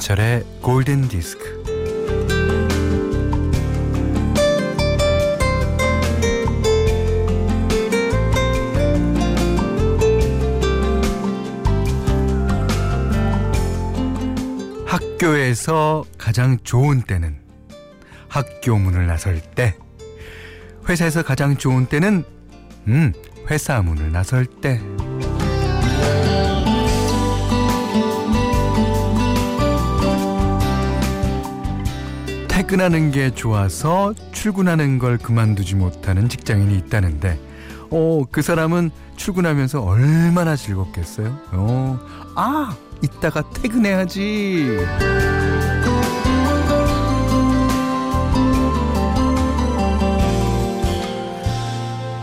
김현철의 골든 디스크. 학교에서 가장 좋은 때는 학교 문을 나설 때. 회사에서 가장 좋은 때는 음, 회사 문을 나설 때. 퇴근하는 게 좋아서 출근하는 걸 그만두지 못하는 직장인이 있다는데, 어, 그 사람은 출근하면서 얼마나 즐겁겠어요? 어, 아, 이따가 퇴근해야지.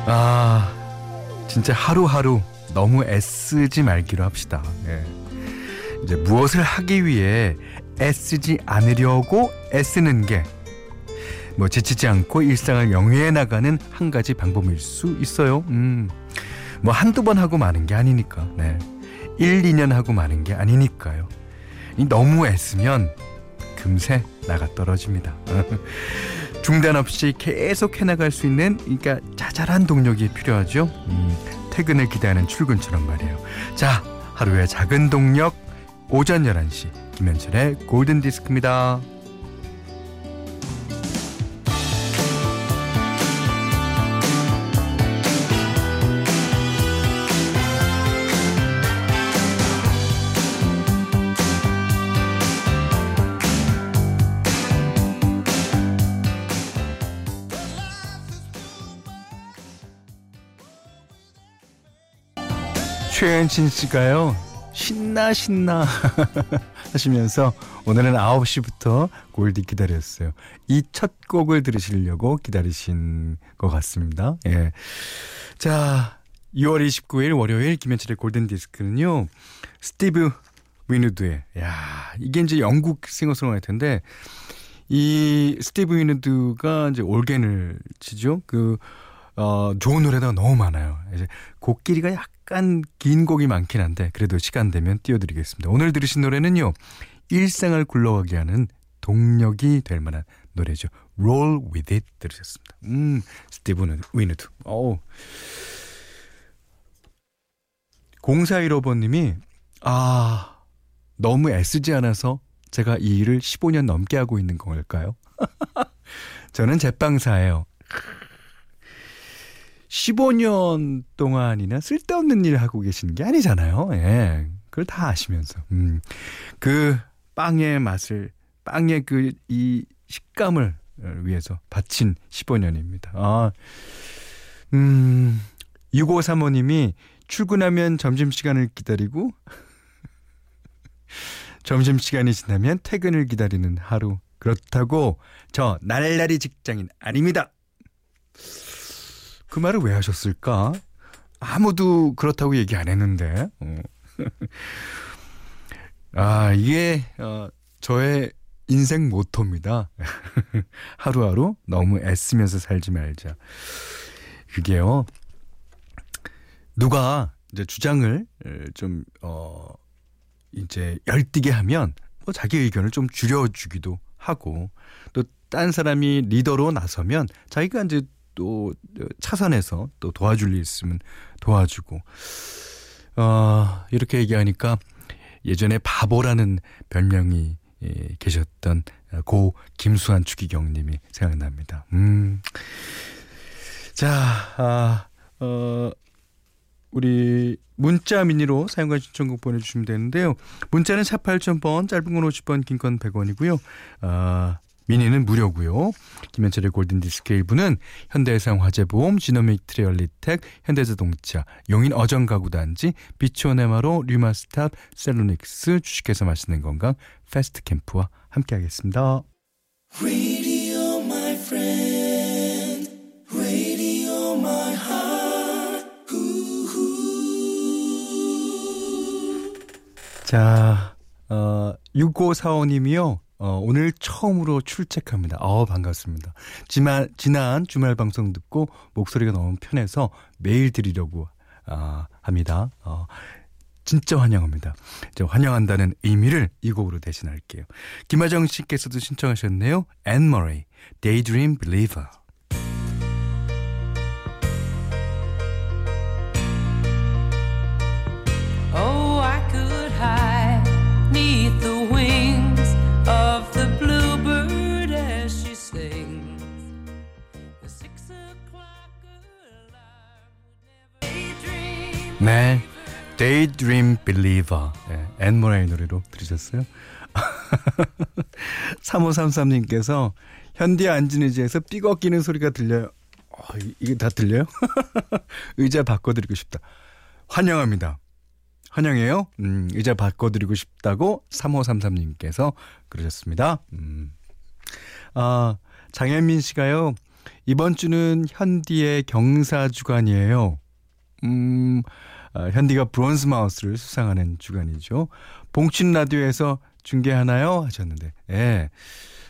아, 진짜 하루하루 너무 애쓰지 말기로 합시다. 예. 이제 무엇을 하기 위해 애쓰지 않으려고 애쓰는 게 뭐 지치지 않고 일상을 영위해 나가는 한 가지 방법일 수 있어요. 음. 뭐 한두 번 하고 마는 게 아니니까. 네. 1, 2년 하고 마는 게 아니니까요. 너무 애쓰면 금세 나가 떨어집니다. 중단 없이 계속 해나갈 수 있는 그러니까 자잘한 동력이 필요하죠. 음, 퇴근을 기대하는 출근처럼 말이에요. 자, 하루의 작은 동력 오전 11시 김현철의 골든 디스크입니다. 최현진 씨가요. 신나 신나 하시면서 오늘은 9시부터 골디 기다렸어요. 이 첫 곡을 들으시려고 기다리신 것 같습니다. 예. 자, 6월 29일 월요일 김현철의 골든 디스크는요. 스티브 윈우드의 야, 이게 이제 영국 싱어송라이터인데 이 스티브 윈우드가 이제 올겐을 치죠. 그 어, 좋은 노래가 너무 많아요. 이제 곡길이가 약 간 긴 곡이 많긴 한데 그래도 시간 되면 띄워드리겠습니다. 오늘 들으신 노래는요. 일상을 굴러가게 하는 동력이 될 만한 노래죠. Roll With It 들으셨습니다. 음, 스티븐 위누드. 어우. 0415번님이 아 너무 애쓰지 않아서 제가 이 일을 15년 넘게 하고 있는 걸까요? 저는 제빵사예요. 15년 동안이나 쓸데없는 일을 하고 계시는 게 아니잖아요. 예. 그걸 다 아시면서. 음. 그 빵의 맛을, 빵의 그 이 식감을 위해서 바친 15년입니다. 아. 음. 6535님이 출근하면 점심시간을 기다리고 점심시간이 지나면 퇴근을 기다리는 하루. 그렇다고 저 날라리 직장인 아닙니다. 그 말을 왜 하셨을까? 아무도 그렇다고 얘기 안 했는데. 어. 아, 이게, 어, 저의 인생 모토입니다. 하루하루 너무 애쓰면서 살지 말자. 그게요, 누가 이제 주장을 좀, 어, 이제 열띠게 하면 뭐 자기 의견을 좀 줄여주기도 하고 또 딴 사람이 리더로 나서면 자기가 이제 또 차선에서 또 도와줄 일 있으면 도와주고 어, 이렇게 얘기하니까 예전에 바보라는 별명이 예, 계셨던 고 김수환 추기경님이 생각납니다. 음. 자, 아, 어, 우리 문자 미니로 사용과 신청곡 보내주시면 되는데요. 문자는 4 8000번, 짧은 건 50번, 긴건 100원이고요. 아, 미니는 무료고요. 김현철의 골든디스크 일부는 현대해상 화재보험, 지노믹 트레얼리텍, 현대자동차, 용인 어정가구단지, 비치원에마로, 류마스탑, 셀로닉스, 주식회사 맛있는 건강, 패스트캠프와 함께하겠습니다. 자, 어, 6545님이요. 어, 오늘 처음으로 출첵합니다. 어, 반갑습니다. 지만, 지난 주말 방송 듣고 목소리가 너무 편해서 메일 드리려고 아, 합니다. 어, 진짜 환영합니다. 저 환영한다는 의미를 이 곡으로 대신할게요. 김하정 씨께서도 신청하셨네요. 앤 머레이, Daydream Believer. 네. Daydream Believer. 네, 앤 머레이의 노래로 들으셨어요? 3533님께서 현디 의자에서 삐걱이는 소리가 들려요. 어, 이게 다 들려요? 의자 바꿔드리고 싶다. 환영합니다. 환영해요. 음, 의자 바꿔드리고 싶다고 3533님께서 그러셨습니다. 음. 아, 장현민 씨가요. 이번 주는 현디의 경사 주간이에요. 음, 아, 현디가 브론즈 마우스를 수상하는 주간이죠. 봉춘 라디오에서 중계하나요? 하셨는데, 예.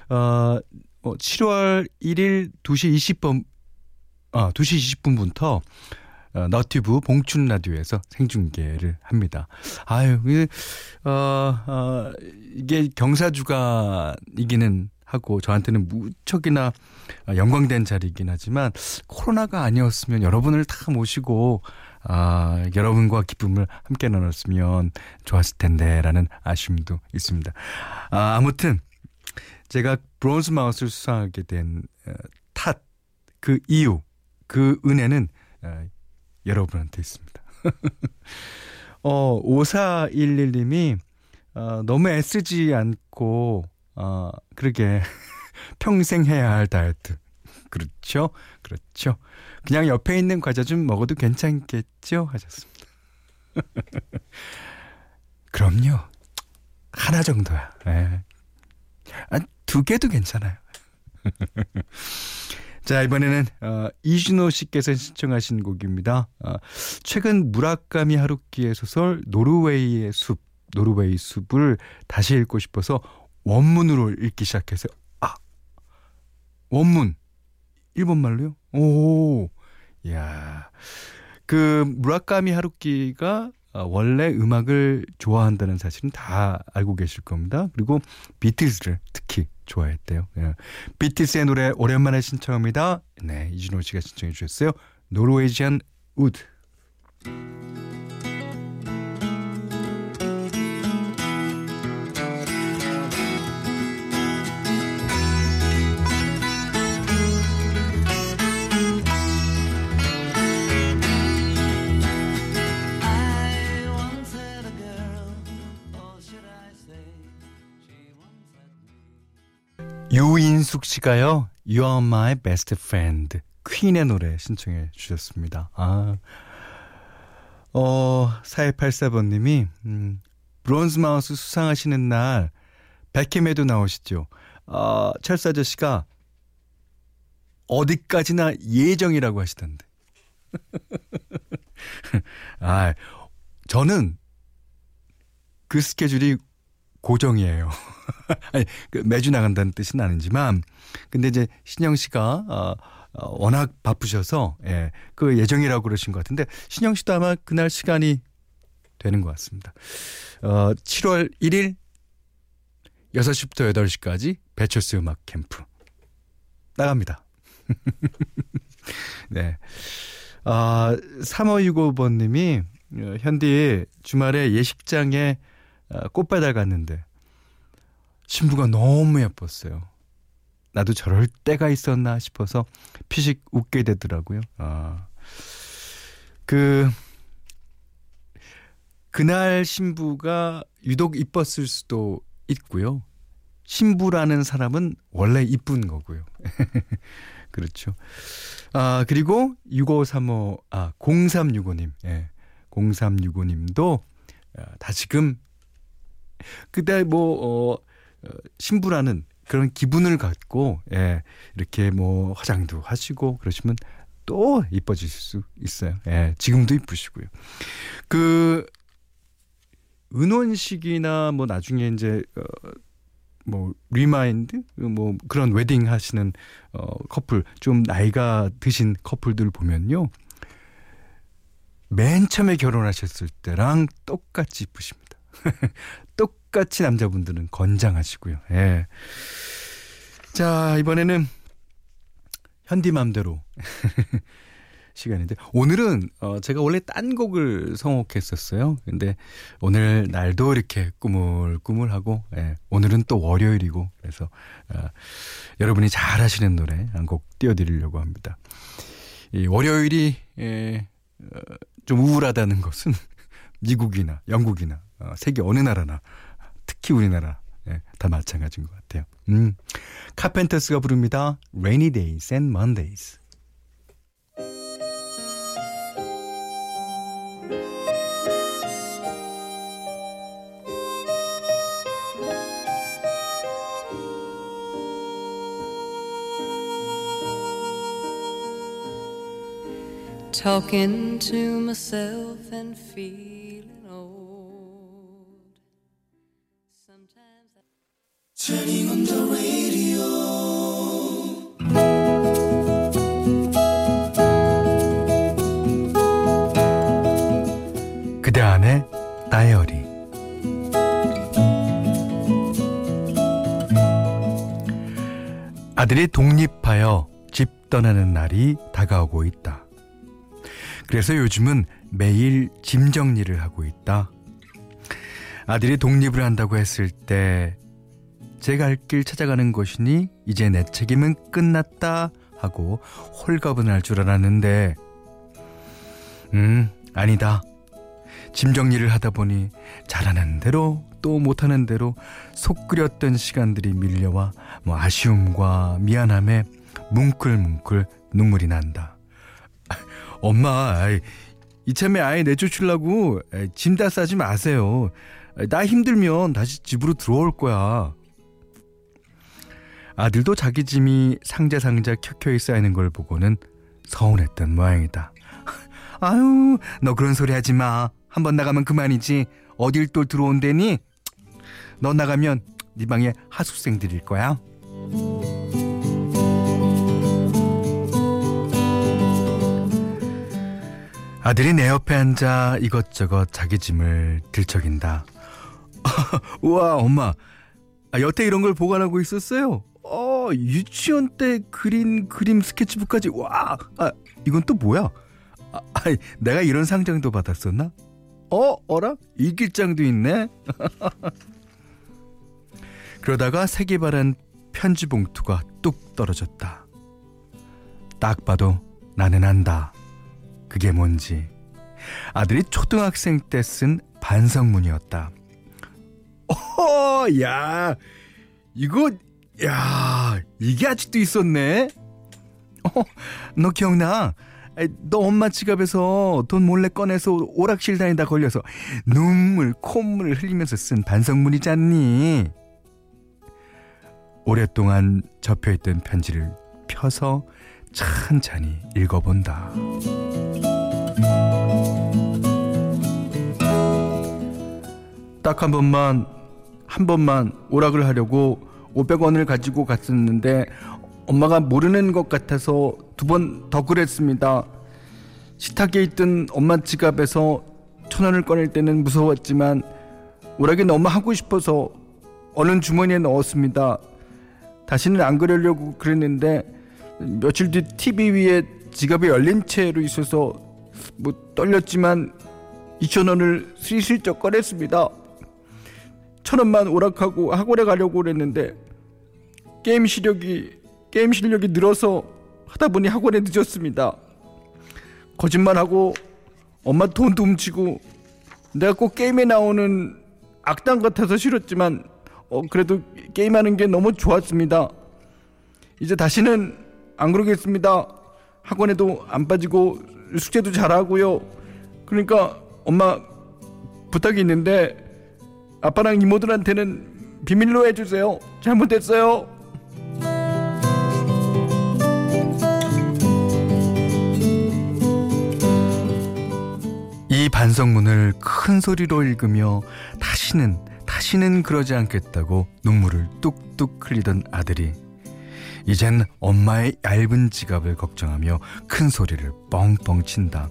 어, 7월 1일 2시 20분, 아, 2시 20분부터 어, 너튜브 봉춘 라디오에서 생중계를 합니다. 아유, 어, 어, 이게 경사주간이기는 하고 저한테는 무척이나 영광된 자리이긴 하지만 코로나가 아니었으면 여러분을 다 모시고 아, 여러분과 기쁨을 함께 나눴으면 좋았을 텐데라는 아쉬움도 있습니다. 아, 아무튼 제가 브론즈 마우스를 수상하게 된 어, 탓, 그 이유, 그 은혜는 어, 여러분한테 있습니다. 어, 5411님이 어, 너무 애쓰지 않고 어, 그러게 평생 해야 할 다이어트. 그렇죠? 그렇죠. 그냥 옆에 있는 과자 좀 먹어도 괜찮겠죠? 하셨습니다. 그럼요. 하나 정도야. 네. 아, 두 개도 괜찮아요. 자, 이번에는 어, 이준호 씨께서 신청하신 곡입니다. 어, 최근 무라카미 하루키의 소설 노르웨이의 숲, 노르웨이 숲을 다시 읽고 싶어서 원문으로 읽기 시작해서 아, 원문 일본 말로요? 오, 야, 그 무라카미 하루키가 어, 원래 음악을 좋아한다는 사실은 다 알고 계실 겁니다. 그리고 비틀즈를 특히 좋아했대요. 예. 비틀스의 노래 오랜만에 신청합니다. 네, 이준호 씨가 신청해 주셨어요. 노르웨이지안 우드. 유인숙 씨가요. You are my best friend. 퀸의 노래 신청해 주셨습니다. 아. 어, 4284번 님이, 음, 브론즈 마우스 수상하시는 날, 백캠에도 나오시죠. 어, 철사 아저씨가 어디까지나 예정이라고 하시던데. 아, 저는 그 스케줄이 고정이에요. 아니, 그 매주 나간다는 뜻은 아니지만, 근데 이제 신영 씨가, 어, 어, 워낙 바쁘셔서, 예, 그 예정이라고 그러신 것 같은데, 신영 씨도 아마 그날 시간이 되는 것 같습니다. 어, 7월 1일 6시부터 8시까지 배철수 음악 캠프. 나갑니다. 네. 아, 3565번님이, 어, 현디 주말에 예식장에 어, 꽃배달 갔는데 신부가 너무 예뻤어요. 나도 저럴 때가 있었나 싶어서 피식 웃게 되더라고요. 아. 그 그날 신부가 유독 이뻤을 수도 있고요. 신부라는 사람은 원래 이쁜 거고요. 그렇죠. 아, 그리고 6535, 아, 0365님, 예. 0365님도 아, 다시금 그때 뭐, 어, 어, 신부라는 그런 기분을 갖고, 예, 이렇게 뭐 화장도 하시고 그러시면 또 이뻐지실 수 있어요. 예, 지금도 이쁘시고요. 그, 은혼식이나 뭐 나중에 이제, 어, 뭐 remind 뭐 그런 웨딩 하시는 어 커플 좀 나이가 드신 커플들 보면요 맨 처음에 결혼하셨을 때랑 똑같이 이쁘십니다. 똑같이 남자분들은 건장하시고요. 예. 자, 이번에는 현디맘대로 시간인데 오늘은 어 제가 원래 딴 곡을 성곡했었어요. 근데 오늘 날도 이렇게 꾸물꾸물하고 예, 오늘은 또 월요일이고 그래서 어, 여러분이 잘 하시는 노래 한 곡 띄워드리려고 합니다. 이 월요일이 예, 어, 좀 우울하다는 것은 미국이나 영국이나 어, 세계 어느 나라나 특히 우리나라 예, 다 마찬가지인 것 같아요. 음, 카펜터스가 부릅니다. Rainy Days and Mondays. Talking to myself and feeling 그대 안의 다이어리 아들이 독립하여 집 떠나는 날이 다가오고 있다. 그래서 요즘은 매일 짐 정리를 하고 있다. 아들이 독립을 한다고 했을 때 제가 할길 찾아가는 것이니 이제 내 책임은 끝났다 하고 홀가분할 줄 알았는데 음 아니다. 짐 정리를 하다 보니 잘하는 대로 또 못하는 대로 속 끓였던 시간들이 밀려와 뭐 아쉬움과 미안함에 뭉클뭉클 눈물이 난다. 엄마, 이참에 아예 내쫓으려고 짐 다 싸지 마세요. 나 힘들면 다시 집으로 들어올 거야. 아들도 자기 짐이 상자 상자 켜켜이 쌓이는 걸 보고는 서운했던 모양이다. 아유, 너 그런 소리 하지 마. 한번 나가면 그만이지. 어딜 또 들어온대니? 너 나가면 네 방에 하숙생들일 거야. 아들이 내 옆에 앉아 이것저것 자기 짐을 들척인다. 우와, 엄마. 아, 여태 이런 걸 보관하고 있었어요? 어, 유치원 때 그린 그림 스케치북까지. 와, 아, 이건 또 뭐야? 아, 내가 이런 상장도 받았었나? 어, 어라? 일기장도 있네? 그러다가 색이 바른 편지 봉투가 뚝 떨어졌다. 딱 봐도 나는 안다. 그게 뭔지 아들이 초등학생 때 쓴 반성문이었다. 어, 야, 이거, 야, 이게 아직도 있었네. 어, 너 기억나? 너 엄마 지갑에서 돈 몰래 꺼내서 오락실 다니다 걸려서 눈물, 콧물 흘리면서 쓴 반성문이잖니. 오랫동안 접혀있던 편지를 펴서 천천히 읽어본다. 딱 한 번만, 한 번만 오락을 하려고 500원을 가지고 갔었는데 엄마가 모르는 것 같아서 두 번 더 그랬습니다. 식탁에 있던 엄마 지갑에서 천 원을 꺼낼 때는 무서웠지만 오락이 너무 하고 싶어서 얼른 주머니에 넣었습니다. 다시는 안 그러려고 그랬는데 며칠 뒤 TV 위에 지갑이 열린 채로 있어서 뭐 떨렸지만 2천 원을 슬슬쩍 꺼냈습니다. 천 원만 오락하고 학원에 가려고 그랬는데 게임 실력이 게임 실력이 늘어서 하다 보니 학원에 늦었습니다. 거짓말하고 엄마 돈도 훔치고 내가 꼭 게임에 나오는 악당 같아서 싫었지만 어, 그래도 게임하는 게 너무 좋았습니다. 이제 다시는 안 그러겠습니다. 학원에도 안 빠지고 숙제도 잘하고요. 그러니까 엄마 부탁이 있는데 아빠랑 이모들한테는 비밀로 해주세요. 잘못했어요. 이 반성문을 큰 소리로 읽으며 다시는 다시는 그러지 않겠다고 눈물을 뚝뚝 흘리던 아들이 이젠 엄마의 얇은 지갑을 걱정하며 큰 소리를 뻥뻥 친다.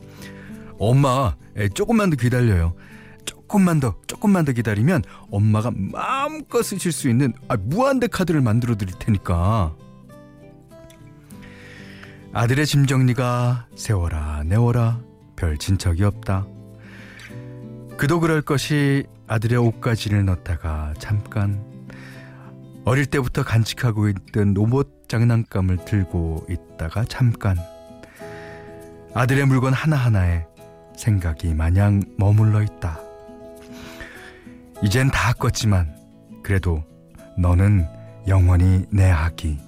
엄마 에, 조금만 더 기다려요. 조금만 더 조금만 더 기다리면 엄마가 마음껏 쓰실 수 있는 아, 무한대 카드를 만들어 드릴 테니까. 아들의 짐 정리가 세워라 내워라 별 진척이 없다. 그도 그럴 것이 아들의 옷가지를 넣다가 잠깐 어릴 때부터 간직하고 있던 로봇 장난감을 들고 있다가 잠깐 아들의 물건 하나하나에 생각이 마냥 머물러 있다. 이젠 다 껐지만 그래도 너는 영원히 내 아기.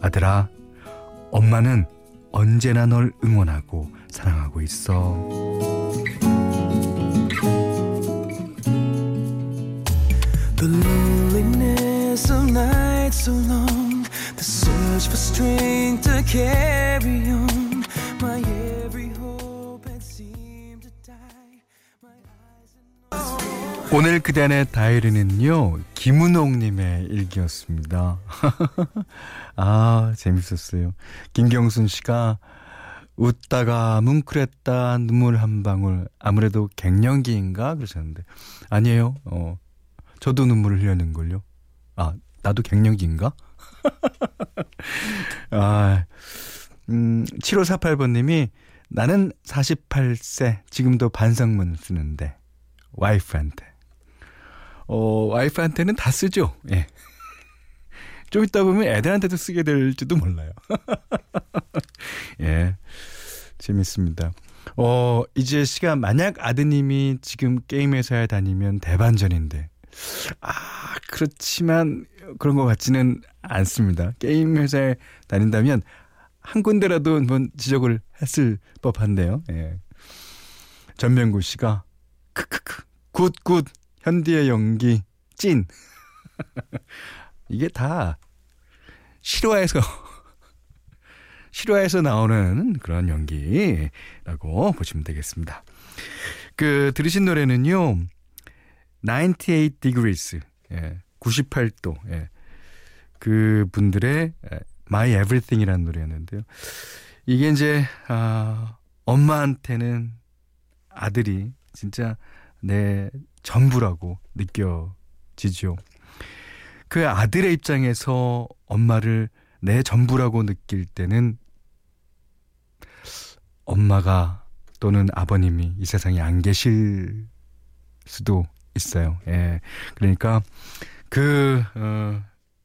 아들아, 엄마는 언제나 널 응원하고 사랑하고 있어. The loneliness of nights so long, the search for strength to carry on. My 오늘 그대안의 다이어리는요 김은옥님의 일기였습니다. 아 재밌었어요. 김경순 씨가 웃다가 뭉클했다 눈물 한 방울 아무래도 갱년기인가 그러셨는데 아니에요. 어 저도 눈물을 흘렸는 걸요. 아, 나도 갱년기인가? 아, 음, 7548번님이 나는 48세, 지금도 반성문 쓰는데, 와이프한테. 어, 와이프한테는 다 쓰죠. 예. 좀 이따 보면 애들한테도 쓰게 될지도 몰라요. 예. 재밌습니다. 어, 이제 시간, 만약 아드님이 지금 게임 회사에 다니면 대반전인데, 아, 그렇지만 그런 것 같지는 않습니다. 게임 회사에 다닌다면 한 군데라도 한번 지적을 했을 법한데요. 예. 전명구 씨가 크크크 good good 현디의 연기 찐 이게 다 실화에서 실화에서 나오는 그런 연기라고 보시면 되겠습니다. 그 들으신 노래는요. 98 degrees. 예. 98도. 예. 그 분들의 My Everything이라는 노래였는데요. 이게 이제 아 엄마한테는 아들이 진짜 내 전부라고 느껴지죠. 그 아들의 입장에서 엄마를 내 전부라고 느낄 때는 엄마가 또는 아버님이 이 세상에 안 계실 수도 있어요. 예. 그러니까 그 어,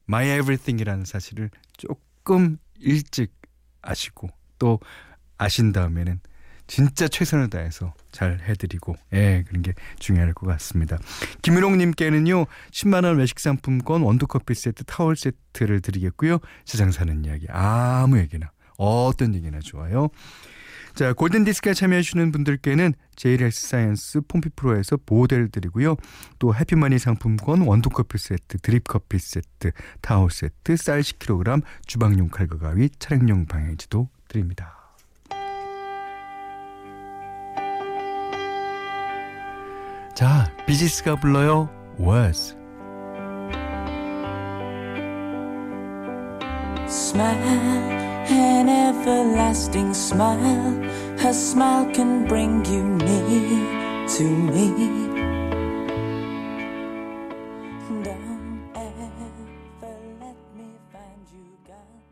My Everything이라는 사실을 조금 일찍 아시고 또 아신 다음에는 진짜 최선을 다해서 잘 해드리고 예 그런 게 중요할 것 같습니다. 김윤홍님께는요 10만 원 외식 상품권 원두커피 세트 타월 세트를 드리겠고요. 세상 사는 이야기 아무 얘기나 어떤 얘기나 좋아요. 자, 골든 디스크에 참여해주시는 분들께는 제이렉스 사이언스 폼피 프로에서 모델 드리고요. 또 해피머니 상품권 원두커피 세트, 드립커피 세트, 타월 세트, 쌀 10kg, 주방용 칼과 가위, 차량용 방향제도 드립니다. 자, 비지스가 불러요. Was. Smile. an everlasting smile. Her smile can bring you near to me. Don't ever let me find you gone.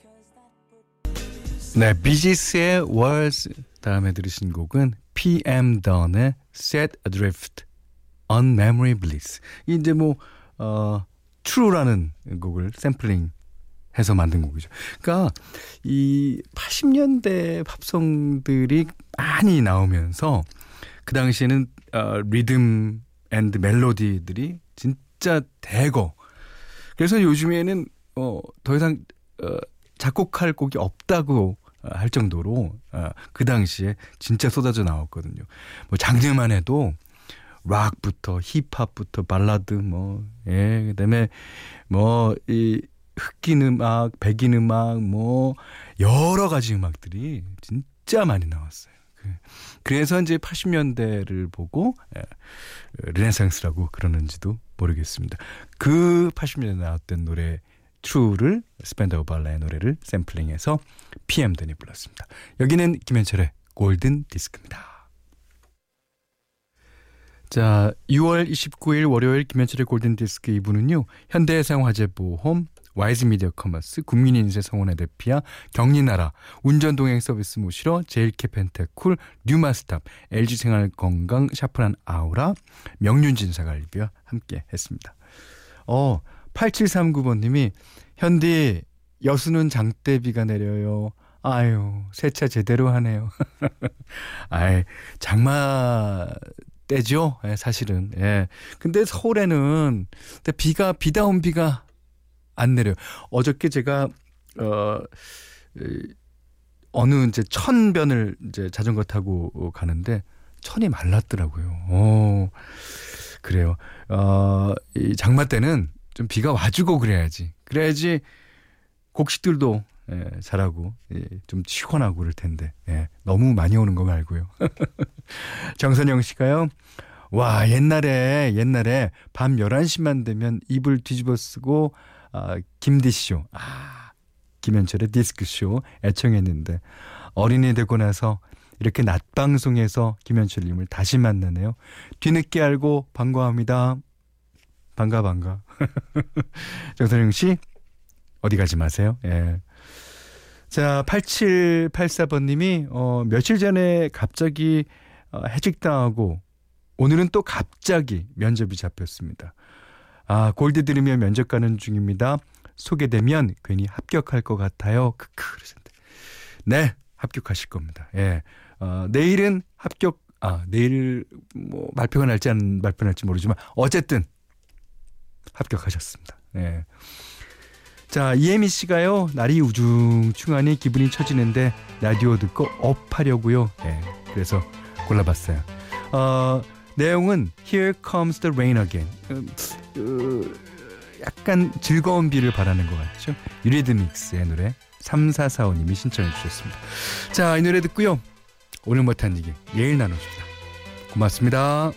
That would... 네, 비지스의 Words 다음에 들으신 곡은 PM Dawn의 Set Adrift on Memory Bliss. 이제 뭐 어, True라는 곡을 샘플링 해서 만든 곡이죠. 그러니까 이 80년대 팝송들이 많이 나오면서 그 당시에는 어, 리듬 and 멜로디들이 진짜 대거. 그래서 요즘에는 어, 더 이상 어, 작곡할 곡이 없다고 할 정도로 어, 그 당시에 진짜 쏟아져 나왔거든요. 뭐 작년만 해도 락부터 힙합부터 발라드 뭐 예, 그다음에 뭐 이 흑인 음악, 백인 음악, 뭐 여러 가지 음악들이 진짜 많이 나왔어요. 그, 그래서 이제 80년대를 보고 예, 르네상스라고 그러는지도 모르겠습니다. 그 80년대 나왔던 노래 True를 스팬다우 발레의 노래를 샘플링해서 PM 든이 불렀습니다. 여기는 김현철의 골든 디스크입니다. 자, 6월 29일 월요일 김현철의 골든 디스크 2부는요. 현대해상화재보험, 와이즈미디어 커머스, 국민인세 성원의 대피아, 경리나라, 운전동행 서비스 모시러, 제일 케펜텍 쿨, 뉴마스탑, LG생활건강, 샤프란 아우라, 명륜진사갈비와 함께 했습니다. 어, 8739번님이 현디 여수는 장대비가 내려요. 아유, 세차 제대로 하네요. 아이, 장마 때죠. 예, 사실은. 예. 근데 서울에는 비가 비다운 비가 안 내려요. 어저께 제가 어 어느 이제 천변을 이제 자전거 타고 가는데 천이 말랐더라고요. 어. 그래요. 어, 이 장마 때는 좀 비가 와주고 그래야지. 그래야지 곡식들도 예, 잘하고 예, 좀 시원하고 그럴 텐데 예, 너무 많이 오는 거 말고요. 정선영 씨가요. 와 옛날에 옛날에 밤 11시만 되면 이불 뒤집어 쓰고 아, 김디쇼 아 김현철의 디스크쇼 애청했는데 어린이 되고 나서 이렇게 낮 방송에서 김현철님을 다시 만나네요. 뒤늦게 알고 반가워합니다. 반가 반가. 정선영 씨 어디 가지 마세요. 예. 자, 8784번 님이, 어, 며칠 전에 갑자기 어, 해직당하고 오늘은 또 갑자기 면접이 잡혔습니다. 아, 골드 들으며 면접 가는 중입니다. 소개되면 괜히 합격할 것 같아요. 크크. 네, 합격하실 겁니다. 예. 어, 내일은 합격, 아, 내일 뭐 발표가 날지 안 발표 날지 모르지만 어쨌든 합격하셨습니다. 예. 자, 이혜미 씨가요, 날이 우중충하니 기분이 처지는데 라디오 듣고 업하려고요. 네, 그래서 골라봤어요. 어, 내용은 Here Comes the Rain Again. 음, 어, 약간 즐거운 비를 바라는 것 같죠? 유리드믹스의 노래 3445님이 신청해 주셨습니다. 자, 이 노래 듣고요. 오늘 못한 얘기 내일 나눠줍니다. 고맙습니다.